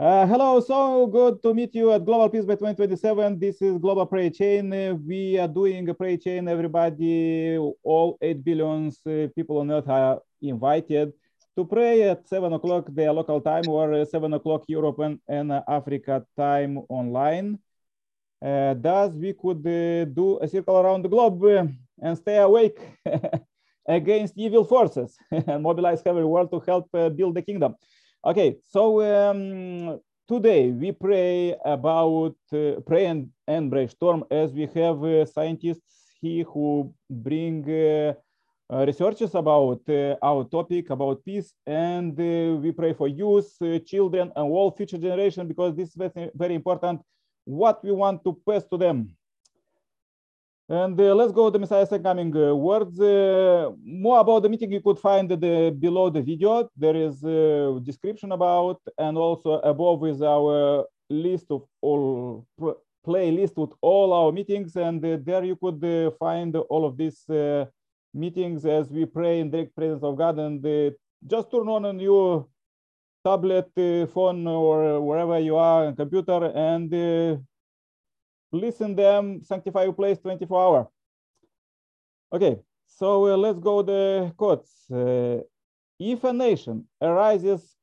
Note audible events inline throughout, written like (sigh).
Uh, hello, so good to meet you at Global Peace by 2027. This is Global Prayer Chain. We are doing a prayer chain. Everybody, all 8 billions uh, people on earth are invited to pray at 7 o'clock their local time or uh, 7 o'clock European and Africa time online. Uh, thus, we could do a circle around the globe and stay awake (laughs) against evil forces (laughs) and mobilize every world to help build the kingdom. Okay, so um, today we pray about uh, pray and, and brainstorm as we have uh, scientists here who bring uh, uh researches about uh, our topic about peace. And uh, we pray for youth, children and all future generation because this is very, very important. What we want to pass to them and uh, let's go to the Messiah coming uh, words. Uh, more about the meeting you could find the, below the video. There is a description about and also above is our list of all playlist with all our meetings. And uh, there you could uh, find all of these uh, meetings as we pray in direct presence of God. And just turn on your tablet, phone, or wherever you are, computer, and listen them, sanctify your place 24 hour. Okay, so uh, let's go the quotes. Uh, if a nation arises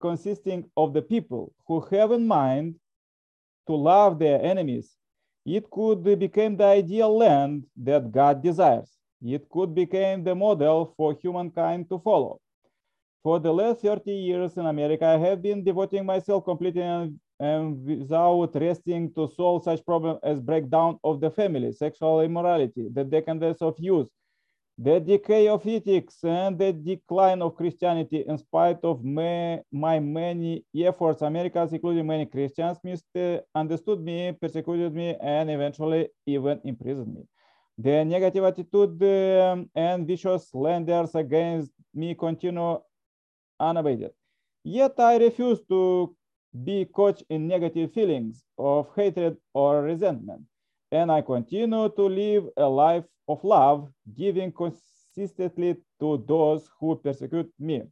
consisting of the people who have in mind to love their enemies, it could become the ideal land that God desires. It could become the model for humankind to follow. For the last 30 years in America, I have been devoting myself completely and and without resting to solve such problems as breakdown of the family, sexual immorality, the decadence of youth, the decay of ethics, and the decline of Christianity in spite of my, my many efforts. Americans, including many Christians, misunderstood me, persecuted me, and eventually even imprisoned me. The negative attitude um, and vicious slanders against me continue unabated. Yet I refuse to be caught in negative feelings of hatred or resentment. And I continue to live a life of love, giving consistently to those who persecute me.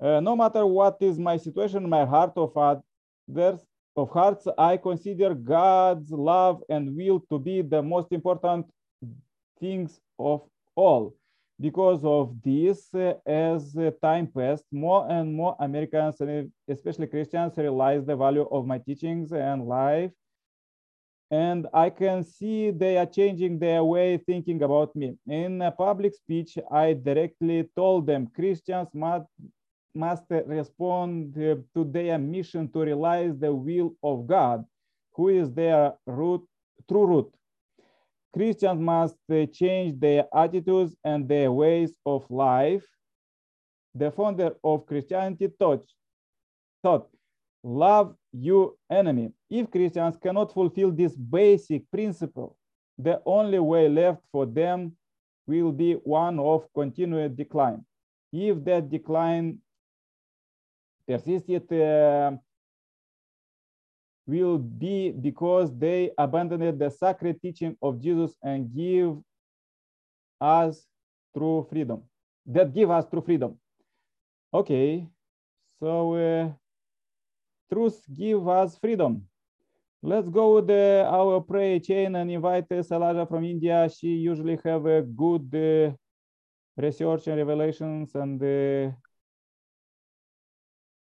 Uh, no matter what is my situation, my heart of others, of hearts, I consider God's love and will to be the most important things of all. Because of this, uh, as uh, time passed, more and more Americans, and especially Christians, realized the value of my teachings and life. And I can see they are changing their way thinking about me. In a public speech, I directly told them Christians must, must respond uh, to their mission to realize the will of God, who is their root, true root. Christians must uh, change their attitudes and their ways of life. The founder of Christianity taught, thought, love your enemy. If Christians cannot fulfill this basic principle, the only way left for them will be one of continued decline. If that decline persisted, uh, will be because they abandoned the sacred teaching of Jesus and give us true freedom. That give us true freedom. Okay, so uh, truth give us freedom. Let's go with the, our prayer chain and invite Sailaja from India. She usually have a good uh, research and revelations and uh,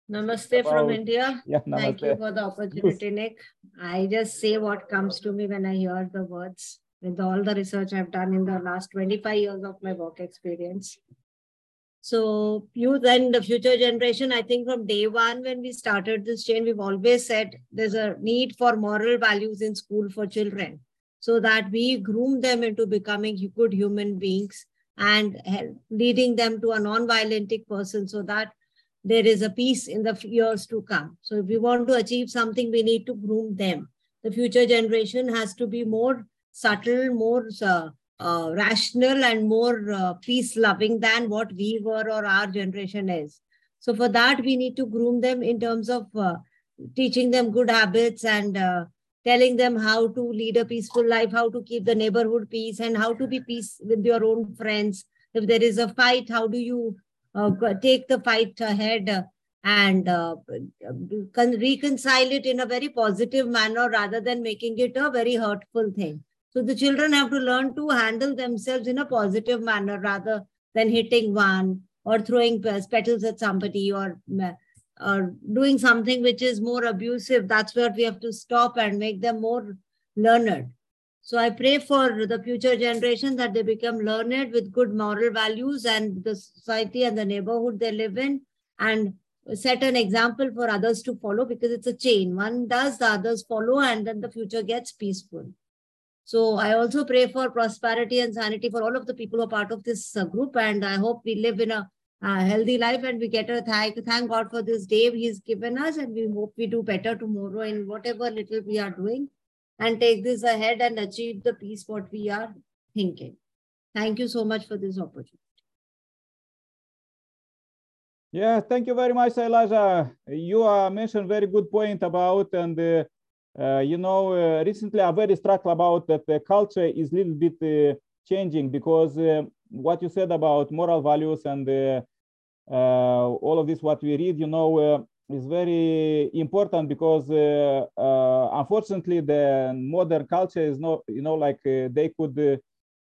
Namaste about, from India. Yeah, namaste. Thank you for the opportunity, Nick. I just say what comes to me when I hear the words with all the research I've done in the last 25 years of my work experience. So youth and the future generation, I think from day one when we started this chain, we've always said there's a need for moral values in school for children so that we groom them into becoming good human beings and leading them to a non-violent person so that there is a peace in the years to come. So if we want to achieve something, we need to groom them. The future generation has to be more subtle, more uh, uh, rational, and more uh, peace loving than what we were or our generation is. So for that, we need to groom them in terms of uh, teaching them good habits and uh, telling them how to lead a peaceful life, how to keep the neighborhood peace, and how to be peace with your own friends. If there is a fight, how do you take the fight ahead uh, and uh, reconcile it in a very positive manner rather than making it a very hurtful thing. So the children have to learn to handle themselves in a positive manner rather than hitting one or throwing petals at somebody or or doing something which is more abusive. That's where we have to stop and make them more learned. So I pray for the future generation that they become learned with good moral values and the society and the neighborhood they live in and set an example for others to follow because it's a chain. One does, the others follow, and then the future gets peaceful. So I also pray for prosperity and sanity for all of the people who are part of this uh, group. And I hope we live in a healthy life and we get a thank, thank God for this day He's given us. And we hope we do better tomorrow in whatever little we are doing and take this ahead and achieve the peace what we are thinking. Thank you so much for this opportunity. Yeah, thank you very much, Sailaja. You uh, mentioned very good point about, and uh, uh, you know, uh, recently I'm very struck about that the culture is a little bit uh, changing because uh, what you said about moral values and all of this, what we read, you know, is very important because unfortunately the modern culture is not, you know, like they could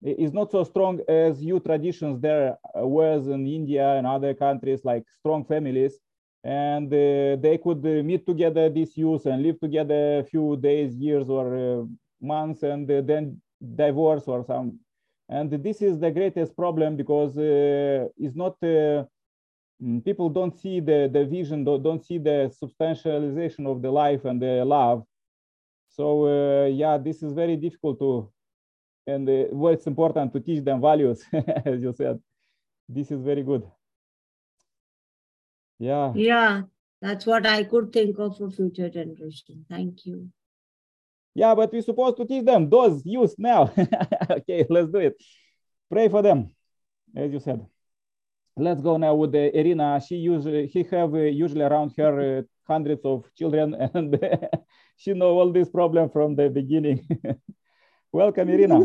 is not so strong as you traditions there was in India and other countries like strong families. And uh, they could uh, meet together these youth and live together a few days, years, or uh, months, and uh, then divorce or some. And this is the greatest problem because uh, it's not uh, people don't see the the vision, don't, see the substantialization of the life and the love. So yeah, this is very difficult to and uh, well, it's important to teach them values, (laughs) as you said. This is very good. Yeah. Yeah, that's what I could think of for future generation. Thank you. Yeah, but we're supposed to teach them those use now. (laughs) okay, let's do it. Pray for them, as you said. Let's go now with the Irina. She usually he have uh, usually around her uh, hundreds of children, (laughs) and she know all this problem from the beginning. (laughs) Welcome, Irina.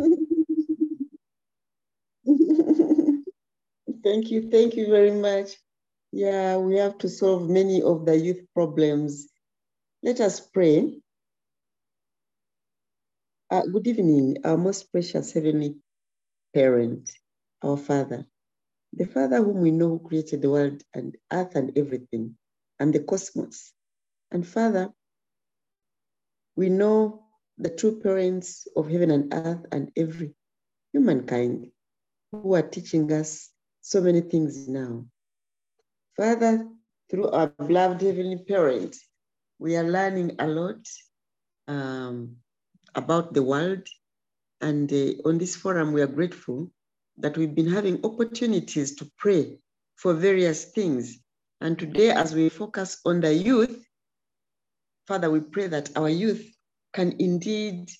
(laughs) thank you. Thank you very much. Yeah, we have to solve many of the youth problems. Let us pray. Uh, good evening, our most precious heavenly parent, our Father, the Father whom we know who created the world and earth and everything, and the cosmos. And Father, we know the true parents of heaven and earth and every humankind who are teaching us so many things now. Father, through our beloved heavenly parents, we are learning a lot um, about the world. And uh, on this forum, we are grateful that we've been having opportunities to pray for various things. And today, as we focus on the youth, Father, we pray that our youth can indeed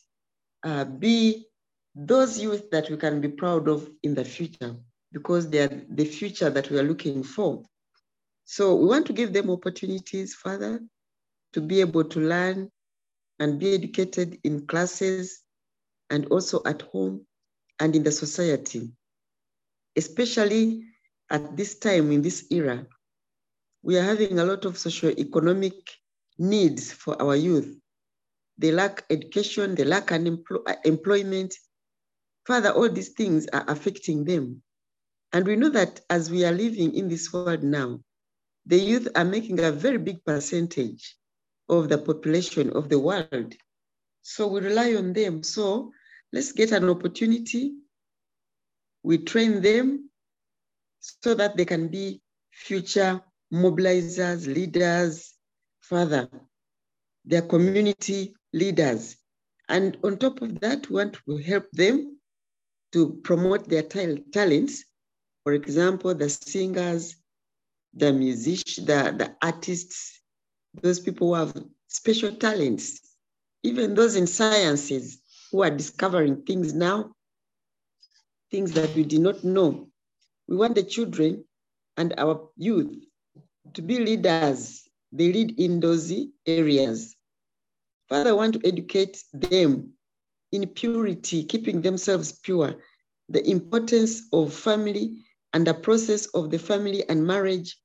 uh, be those youth that we can be proud of in the future because they are the future that we are looking for. So we want to give them opportunities, Father, to be able to learn and be educated in classes and also at home and in the society. Especially at this time in this era, we are having a lot of socio-economic needs for our youth they lack education, they lack uh, employment. Further, all these things are affecting them. And we know that as we are living in this world now, the youth are making a very big percentage of the population of the world. So we rely on them. So let's get an opportunity. We train them so that they can be future mobilizers, leaders, further, their community leaders. And on top of that, we want to help them to promote their talents. For example, the singers, the musicians, the, the artists, those people who have special talents, even those in sciences who are discovering things now, things that we did not know. We want the children and our youth to be leaders. They lead in those areas. Father, I want to educate them in purity, keeping themselves pure, the importance of family and the process of the family and marriage,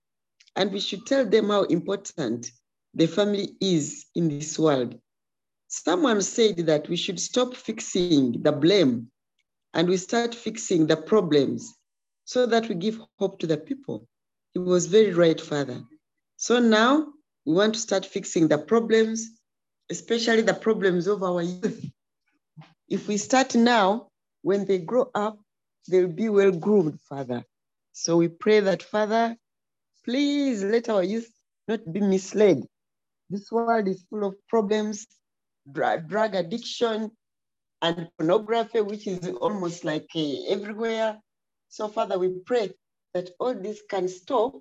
And we should tell them how important the family is in this world. Someone said that we should stop fixing the blame and we start fixing the problems so that we give hope to the people. He was very right, Father. So now we want to start fixing the problems, especially the problems of our youth. If we start now, when they grow up, they'll be well groomed, Father. So we pray that, Father, please let our youth not be misled. This world is full of problems, drug, drug addiction, and pornography, which is almost like uh, everywhere. So, Father, we pray that all this can stop,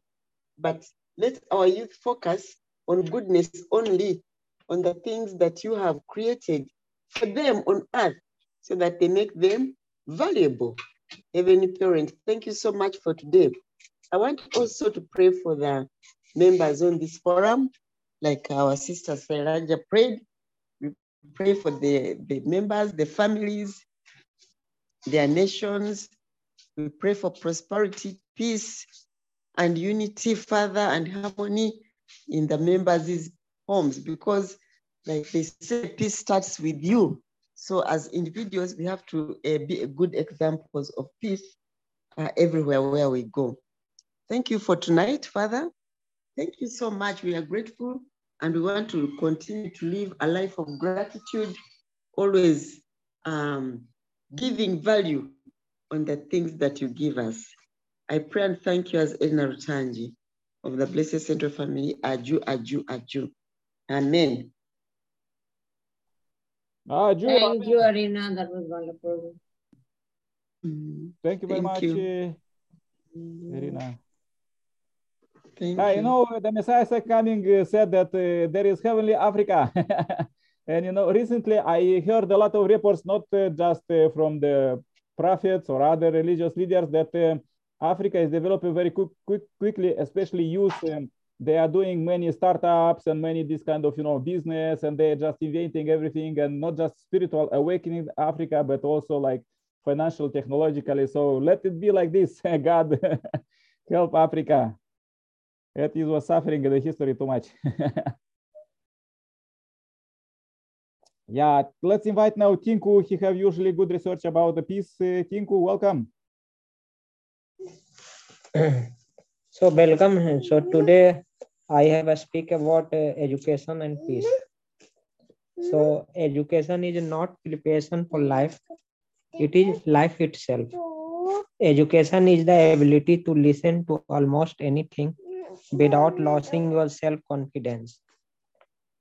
but let our youth focus on goodness only, on the things that you have created for them on earth, so that they make them valuable. Heavenly Parent, thank you so much for today. I want also to pray for the members on this forum, like our sister Sailaja prayed. Pray for the, the members, the families, their nations. We pray for prosperity, peace, and unity, Father, and harmony in the members' homes because, like they say, peace starts with you. So as individuals, we have to uh, be good examples of peace uh, everywhere where we go. Thank you for tonight, Father. Thank you so much. We are grateful and we want to continue to live a life of gratitude, always um, giving value on the things that you give us. I pray and thank you as Edna Rutanji of the Blessed Central Family, Aju, Aju, Aju. Amen. Aju, Thank you, Irina. That was wonderful. Thank you very Thank much, you. Irina. Thank Ah, you. you know, the Messiah coming uh, said that uh, there is heavenly Africa. (laughs) and, you know, recently I heard a lot of reports, not uh, just uh, from the prophets or other religious leaders, that uh, Africa is developing very quick, quick, quickly, especially youth. Um, they are doing many startups and many this kind of, you know, business, and they're just inventing everything and not just spiritual awakening Africa, but also like financial, technologically. So let it be like this. (laughs) God (laughs) help Africa. It is was suffering in the history too much. (laughs) yeah, let's invite now Tinku. He have usually good research about the peace. Uh, Tinku, welcome. (clears throat) so welcome. So today I have a speak about uh, education and peace. So education is not preparation for life; it is life itself. Education is the ability to listen to almost anything without losing your self-confidence.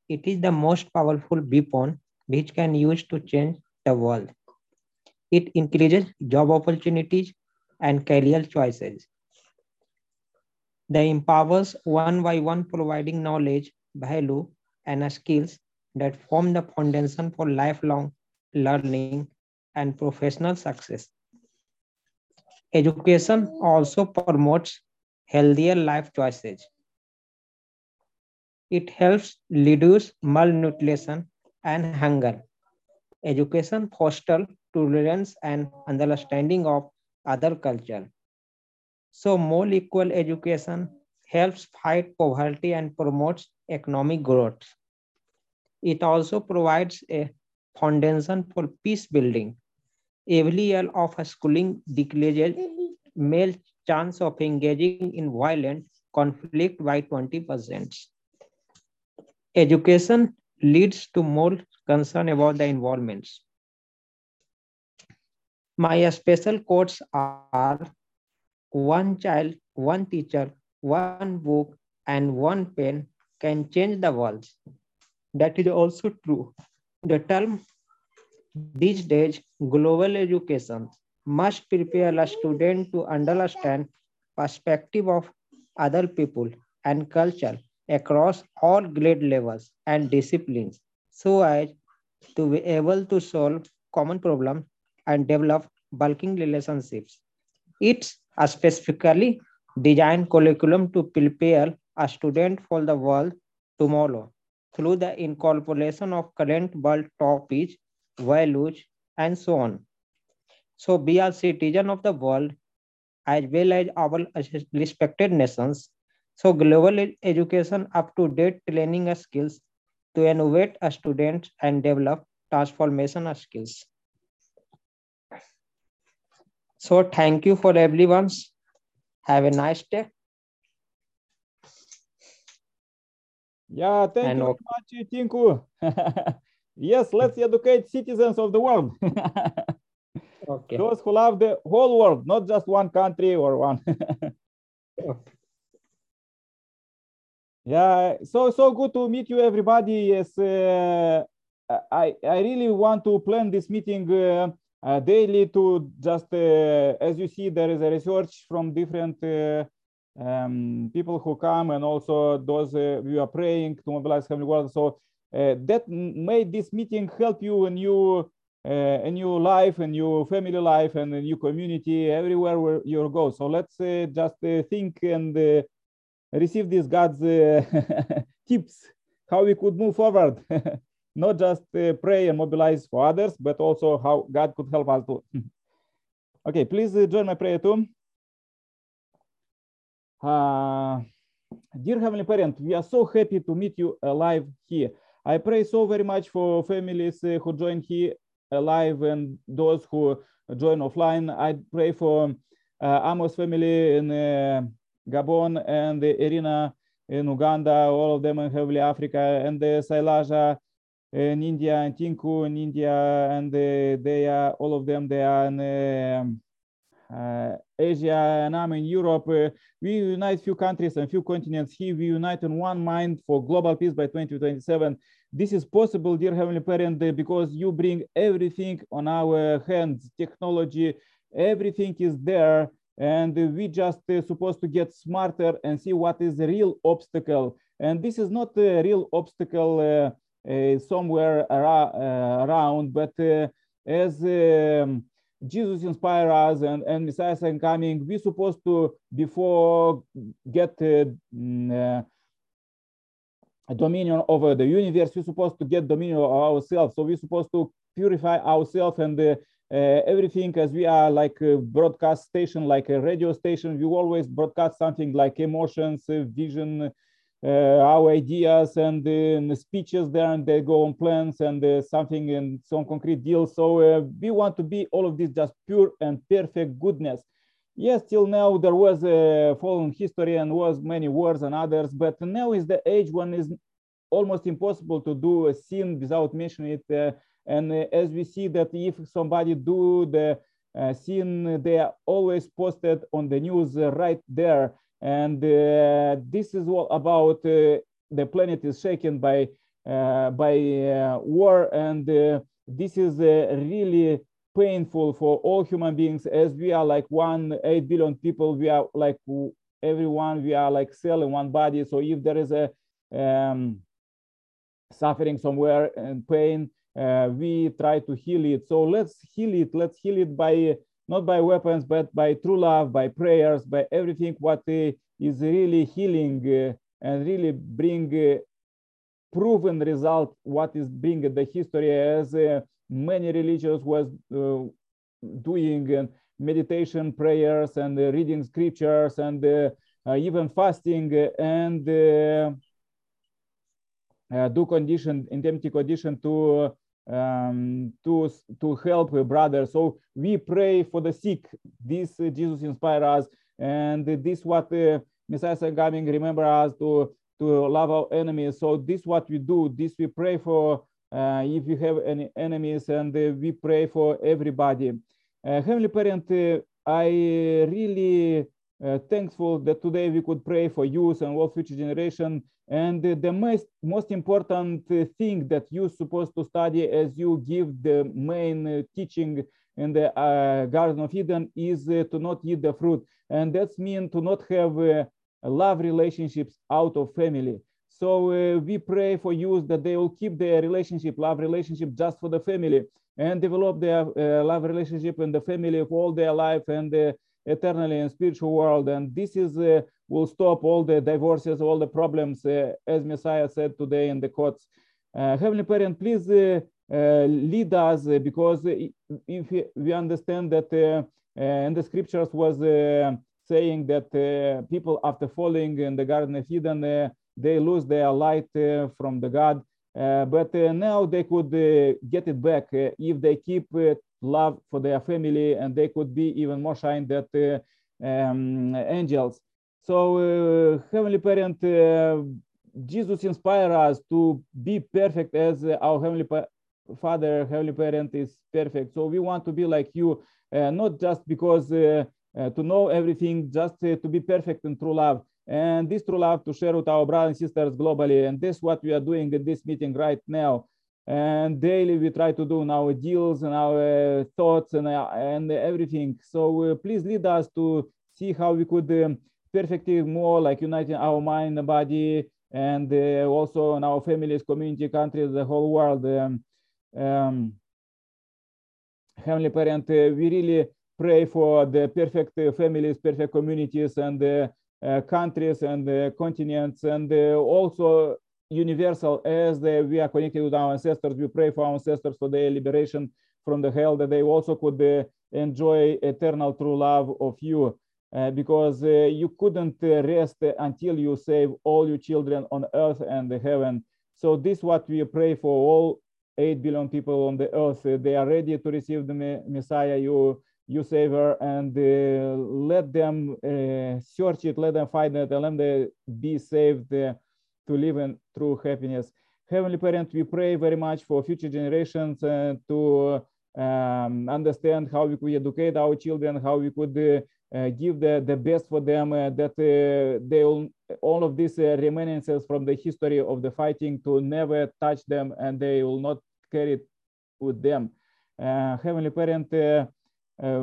It is the most powerful weapon which can use to change the world. It increases job opportunities and career choices. They empowers one by one providing knowledge, value, and skills that form the foundation for lifelong learning and professional success. Education also promotes healthier life choices. It helps reduce malnutrition and hunger. Education fosters tolerance and understanding of other culture. So more equal education helps fight poverty and promotes economic growth. It also provides a foundation for peace building. Every year of schooling decreases male chance of engaging in violent conflict by 20%. Education leads to more concern about the environments. My special quotes are one child, one teacher, one book, and one pen can change the world. That is also true. The term these days, global education must prepare a student to understand perspective of other people and culture across all grade levels and disciplines so as to be able to solve common problems and develop bulking relationships. It's a specifically designed curriculum to prepare a student for the world tomorrow through the incorporation of current world topics, values, and so on. So we are citizens of the world as well as our respected nations. So global education up-to-date training skills to innovate students and develop transformation skills. So thank you for everyone. Have a nice day. Yeah, thank And you ok- much, Tinku. (laughs) yes, let's educate citizens of the world. (laughs) Okay. Those who love the whole world, not just one country or one. (laughs) Okay. Yeah, so so good to meet you, everybody. Yes, uh, I I really want to plan this meeting uh, uh, daily to just uh, as you see, there is a research from different uh, um, people who come and also those uh, we are praying to mobilize Heavenly World. So uh, that made this meeting help you in your uh, a new life, a new family life, and a new community everywhere where you go. So let's uh, just uh, think and. Uh, receive these God's uh, (laughs) tips how we could move forward, (laughs) not just uh, pray and mobilize for others, but also how God could help us too. (laughs) okay, please join my prayer too. Dear Heavenly Parent, we are so happy to meet you alive here. I pray so very much for families who join here alive and those who join offline. I pray for uh, Amos family in uh, Gabon and the Irina in Uganda, all of them in Heavily Africa, and the Sailaja in India, and Tinku in India, and the, they are all of them. They are in um, Asia, and I'm in Europe. Uh, we unite few countries and few continents here. We unite in one mind for global peace by 2027. This is possible, dear Heavenly Parent, uh, because you bring everything on our hands, technology, everything is there and we just uh, supposed to get smarter and see what is the real obstacle and this is not a real obstacle uh, uh, somewhere uh, around but uh, as um, jesus inspire us and, and messiah is coming. We supposed to before get uh, mm, uh, dominion over the universe we're supposed to get dominion of ourselves. So we're supposed to purify ourselves and uh, uh, everything as we are like a broadcast station, like a radio station, we always broadcast something like emotions, uh, vision, our ideas and uh, speeches there and they go on plans and uh, something and some concrete deals. So uh, we want to be all of this just pure and perfect goodness. Yes, till now there was a fallen history and was many wars and others, but now is the age when it's almost impossible to do a sin without mentioning it uh, and uh, as we see that if somebody do the uh, sin, they are always posted on the news uh, right there. And uh, this is all about uh, the planet is shaken by uh, by war, and this is really painful for all human beings. As we are like one eight billion people, we are like everyone, we are like cell in one body. So if there is a um, suffering somewhere and pain, uh, we try to heal it. So let's heal it. Let's heal it by not by weapons, but by true love, by prayers, by everything what uh, is really healing uh, and really bring uh, proven result. What is bring the history as uh, many religions was uh, doing and meditation, prayers, and reading scriptures, and even fasting and. Uh, do condition indemnity condition to um, to to help a brother. So we pray for the sick. This uh, Jesus inspire us, and this what uh, Messiah coming remember us to to love our enemies. So this what we do. This we pray for. if you have any enemies, and we pray for everybody. Heavenly Parent, I really uh, thankful that today we could pray for youth and all future generation. And uh, the most, most important uh, thing that you're supposed to study as you give the main teaching in the Garden of Eden is to not eat the fruit. And that's mean to not have love relationships out of family. So uh, we pray for you that they will keep their relationship, love relationship just for the family and develop their uh, love relationship in the family for all their life and uh, eternally in spiritual world. And this is will stop all the divorces, all the problems, as Messiah said today in the courts. Heavenly Parent, please lead us because if we understand that in the scriptures was saying that uh, people after falling in the Garden of Eden, uh, they lose their light uh, from the God. Uh, but uh, now they could uh, get it back if they keep love for their family and they could be even more shine than um, angels. So Heavenly Parent, Jesus inspire us to be perfect as our Heavenly pa Father, Heavenly Parent is perfect. So we want to be like you, not just because uh, to know everything, just uh, to be perfect in true love. And this true love to share with our brothers and sisters globally. And this is what we are doing in this meeting right now. And daily we try to do our deals and our uh, thoughts and, and everything. So please lead us to see how we could um, perfectly more like uniting our mind and body and uh, also in our families, community, countries, the whole world. Um, um, Heavenly Parent, uh, we really pray for the perfect families, perfect communities, and uh, countries and continents, and uh, also universal as we are connected with our ancestors. We pray for our ancestors for their liberation from the hell that they also could uh, enjoy eternal true love of you. Uh, because uh, you couldn't uh, rest until you save all your children on earth and the heaven. So this is what we pray for all 8 billion people on the earth. they are ready to receive the Messiah. You you savior and uh, let them uh, search it, let them find it, and let them be saved uh, to live in true happiness. Heavenly Parent, we pray very much for future generations to um, understand how we could educate our children, how we could uh, give the, the best for them, uh, that uh, they will, all of these reminiscences from the history of the fighting to never touch them and they will not carry it with them. Heavenly Parent, uh,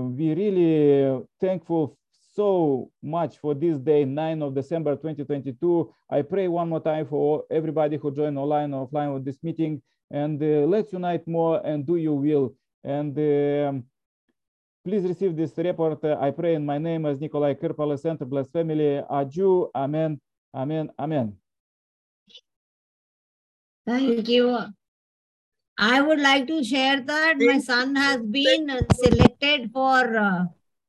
we really thankful so much for this day, 9 of December 2022. I pray one more time for everybody who joined online or offline with this meeting and uh, let's unite more and do your will. And um, please receive this report. Uh, I pray in my name as Nikolai Kirpala, Center Blessed Family. Adieu. Amen. Amen. Amen. Thank you. I would like to share that my son has been selected for uh,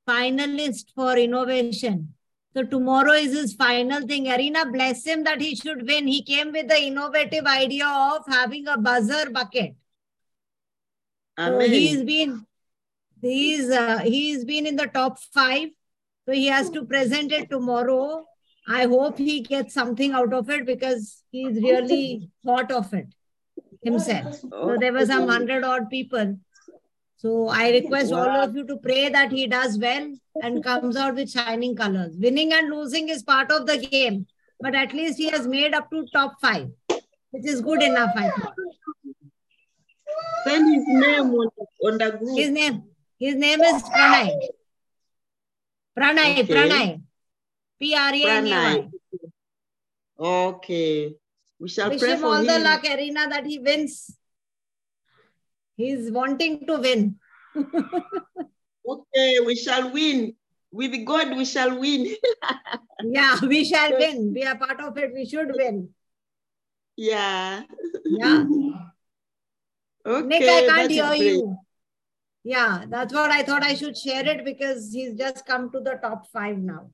finalist for innovation. So tomorrow is his final thing. Arena, bless him that he should win. He came with the innovative idea of having a buzzer bucket. Amen. So he's been he's uh, he's been in the top five. So he has to present it tomorrow. I hope he gets something out of it because he's really thought of it himself. So there were some hundred odd people. So I request all of you to pray that he does well and comes out with shining colors. Winning and losing is part of the game, but at least he has made up to top five, which is good enough, I think. His name on on the group. His name, his name is Pranay. Pranay, okay. Pranay. P-R-A-N-A-Y. Okay. We shall Wish pray him for all him. the luck, Arena, that he wins. He's wanting to win. (laughs) okay, we shall win. With God, we shall win. (laughs) yeah, we shall (laughs) win. We are part of it. We should win. Yeah. Yeah. okay. Nick, I can't hear great. you. Yeah, that's what I thought I should share it because he's just come to the top five now.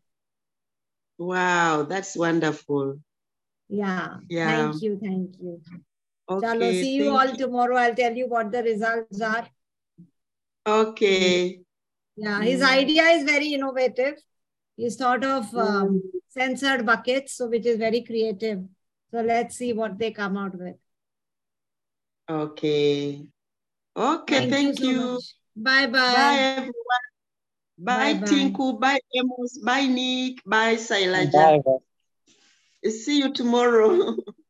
Wow, that's wonderful. Yeah. Yeah. Thank you. Thank you. Okay, Chalo, see you all you. tomorrow. I'll tell you what the results are. Okay. Yeah, his mm. idea is very innovative. He's thought of um, mm. censored buckets, so which is very creative. So let's see what they come out with. Okay. Okay, thank, thank you. you. So bye bye. Bye everyone. Bye, bye Tinku. Bye Amos. Bye Nick. Bye Sailaja. Bye. See you tomorrow. (laughs)